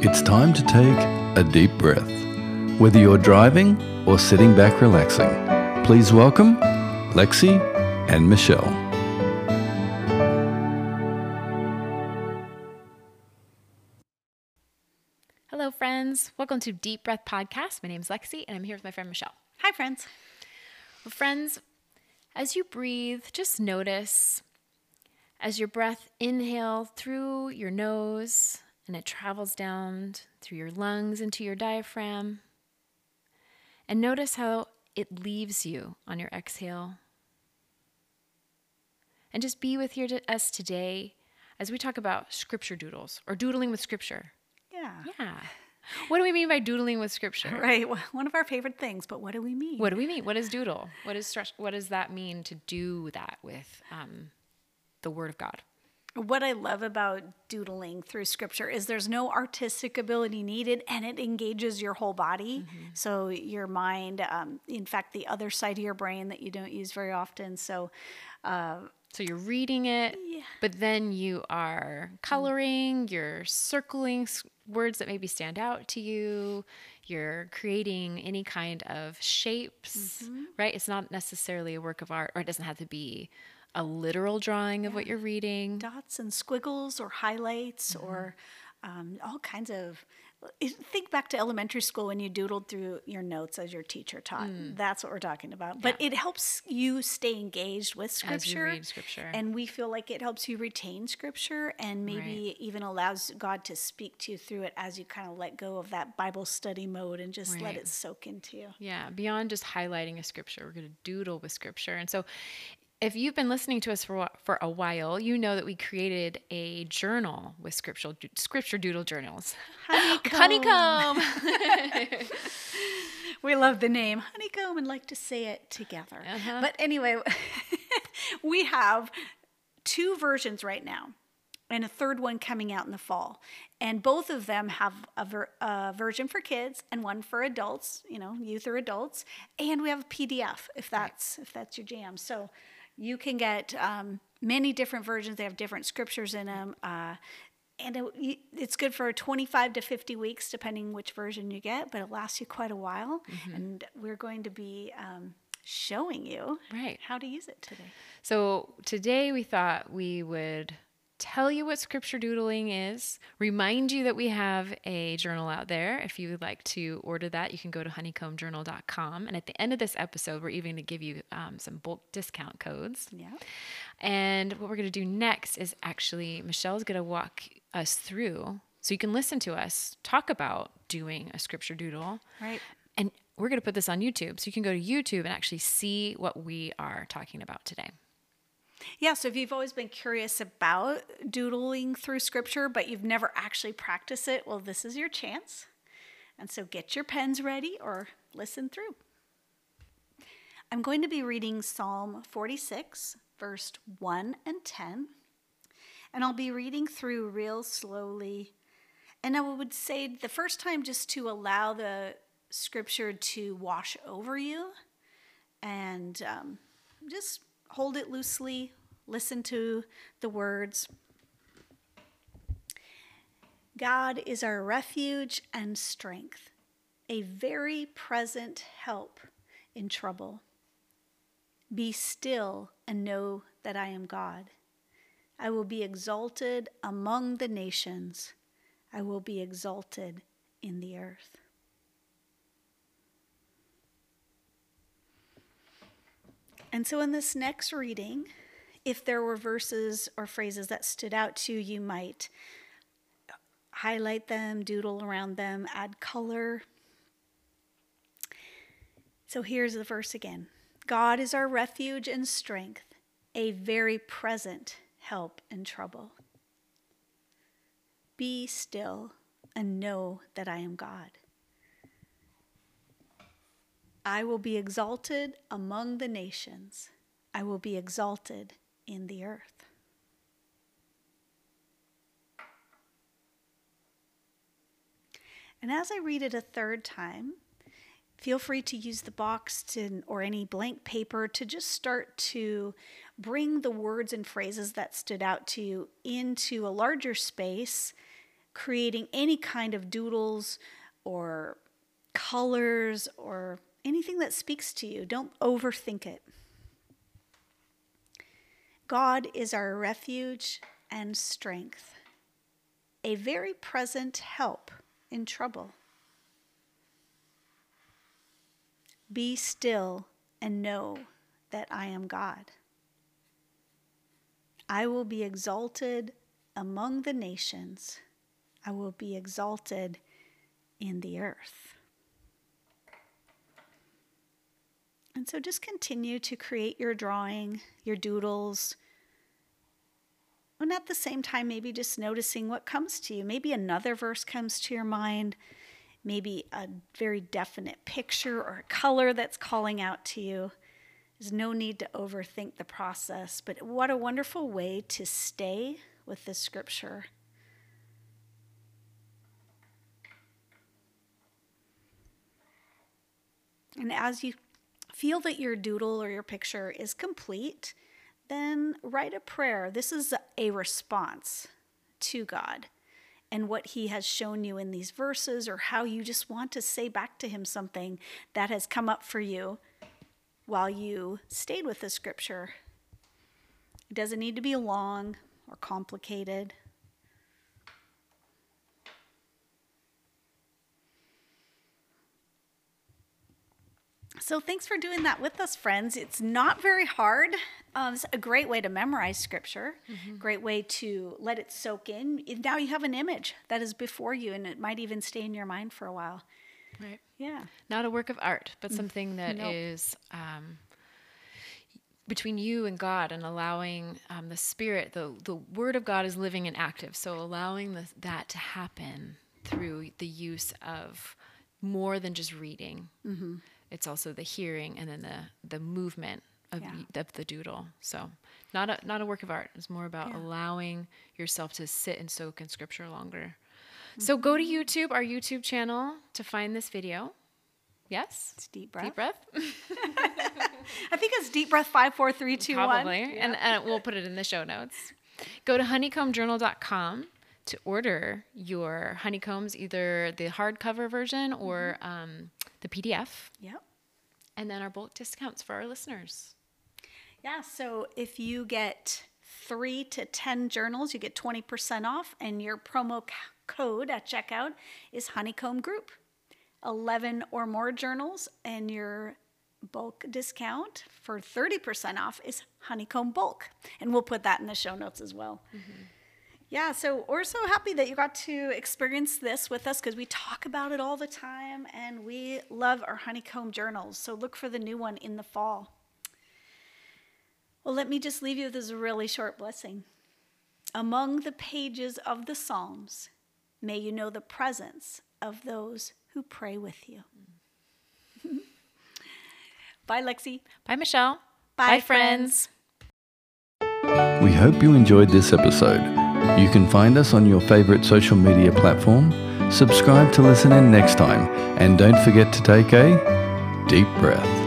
It's time to take a deep breath. Whether you're driving or sitting back relaxing, please welcome Lexi and Michelle. Hello, friends. Welcome to Deep Breath Podcast. My name is Lexi, and I'm here with my friend Michelle. Hi, friends. Well, friends, as you breathe, just notice as your breath inhale through your nose and it travels down through your lungs into your diaphragm. And notice how it leaves you on your exhale. And just be with here to us today as we talk about scripture doodles or doodling with scripture. Yeah. Yeah. What do we mean by doodling with scripture? Right. Well, One of our favorite things, but what do we mean? What do we mean? What is doodle? What is? What does that mean to do that with um, the Word of God? What I love about doodling through scripture is there's no artistic ability needed and it engages your whole body. So, your mind, um, in fact, the other side of your brain that you don't use very often. So, uh, So you're reading it, but then you are coloring, you're circling words that maybe stand out to you, you're creating any kind of shapes, right? It's not necessarily a work of art, or it doesn't have to be a literal drawing of what you're reading. dots and squiggles or highlights or um, all kinds of think back to elementary school when you doodled through your notes as your teacher taught. That's what we're talking about. But it helps you stay engaged with As you scripture read scripture. and we feel like it helps you retain scripture and maybe even allows god to speak to you through it as you kind of let go of that bible study mode and just let it soak into you. Yeah, beyond just highlighting a scripture, we're going to doodle with scripture. And so, if you've been listening to us for for a while, you know that we created a journal with scripture scripture doodle journals. Honeycomb. We love the name honeycomb and like to say it together. Uh-huh. But anyway, we have two versions right now and a third one coming out in the fall. And both of them have a, ver- a version for kids and one for adults, you know, youth or adults. And we have a PDF if that's if that's your jam. So you can get um, many different versions. They have different scriptures in them. Uh, and it, it's good for 25 to 50 weeks, depending which version you get, but it lasts you quite a while. And we're going to be um, showing you Right. how to use it today. So today we thought we would tell you what scripture doodling is, remind you that we have a journal out there. If you would like to order that, you can go to honeycombjournal.com. And at the end of this episode, we're even going to give you um, some bulk discount codes. Yeah. And what we're going to do next is actually, Michelle's going to walk us through so you can listen to us talk about doing a scripture doodle. Right. And we're going to put this on YouTube. So you can go to YouTube and actually see what we are talking about today. Yeah, so if you've always been curious about doodling through scripture, but you've never actually practiced it, well, this is your chance. And so get your pens ready or listen through. I'm going to be reading Psalm 46, verse 1 and 10. And I'll be reading through real slowly. And I would say the first time just to allow the scripture to wash over you and um, just hold it loosely, listen to the words. God is our refuge and strength, a very present help in trouble. Be still and know that I am God. I will be exalted among the nations, I will be exalted in the earth. And so, in this next reading, if there were verses or phrases that stood out to you, you might highlight them, doodle around them, add color. So, here's the verse again God is our refuge and strength, a very present help in trouble. Be still and know that I am God. I will be exalted among the nations. I will be exalted in the earth. And as I read it a third time, feel free to use the box to, or any blank paper to just start to bring the words and phrases that stood out to you into a larger space creating any kind of doodles or colors or anything that speaks to you. Don't overthink it. God is our refuge and strength, a very present help in trouble. Be still and know that I am God. I will be exalted among the nations, I will be exalted in the earth. And so just continue to create your drawing, your doodles. And at the same time, maybe just noticing what comes to you. Maybe another verse comes to your mind, maybe a very definite picture or color that's calling out to you. There's no need to overthink the process, but what a wonderful way to stay with the scripture. And as you feel that your doodle or your picture is complete, then write a prayer. This is a response to God and what He has shown you in these verses, or how you just want to say back to Him something that has come up for you while you stayed with the scripture. It doesn't need to be long or complicated. So, thanks for doing that with us, friends. It's not very hard. Um, it's a great way to memorize scripture, mm-hmm. great way to let it soak in. Now you have an image that is before you, and it might even stay in your mind for a while. Right. Yeah. Not a work of art, but mm. something that nope. is um, between you and God and allowing um, the Spirit, the, the Word of God is living and active. So allowing the, that to happen through the use of more than just reading. Mm-hmm it's also the hearing and then the the movement of, yeah. the, of the doodle. So not a not a work of art. It's more about yeah. allowing yourself to sit and soak in scripture longer. Mm-hmm. So go to YouTube, our YouTube channel, to find this video. Yes, it's deep breath. Deep breath. I think it's deep breath five, four, three, two, Probably. one. and, and we'll put it in the show notes. Go to honeycombjournal.com to order your honeycombs, either the hardcover version or mm-hmm. um, the PDF. Yep. And then our bulk discounts for our listeners. Yeah, so if you get three to 10 journals, you get 20% off, and your promo code at checkout is Honeycomb Group. 11 or more journals, and your bulk discount for 30% off is Honeycomb Bulk. And we'll put that in the show notes as well. Mm-hmm. Yeah, so we're so happy that you got to experience this with us because we talk about it all the time and we love our honeycomb journals. So look for the new one in the fall. Well, let me just leave you with this really short blessing. Among the pages of the Psalms, may you know the presence of those who pray with you. Bye, Lexi. Bye, Michelle. Bye, Bye friends. friends. We hope you enjoyed this episode. You can find us on your favorite social media platform. Subscribe to listen in next time, and don't forget to take a deep breath.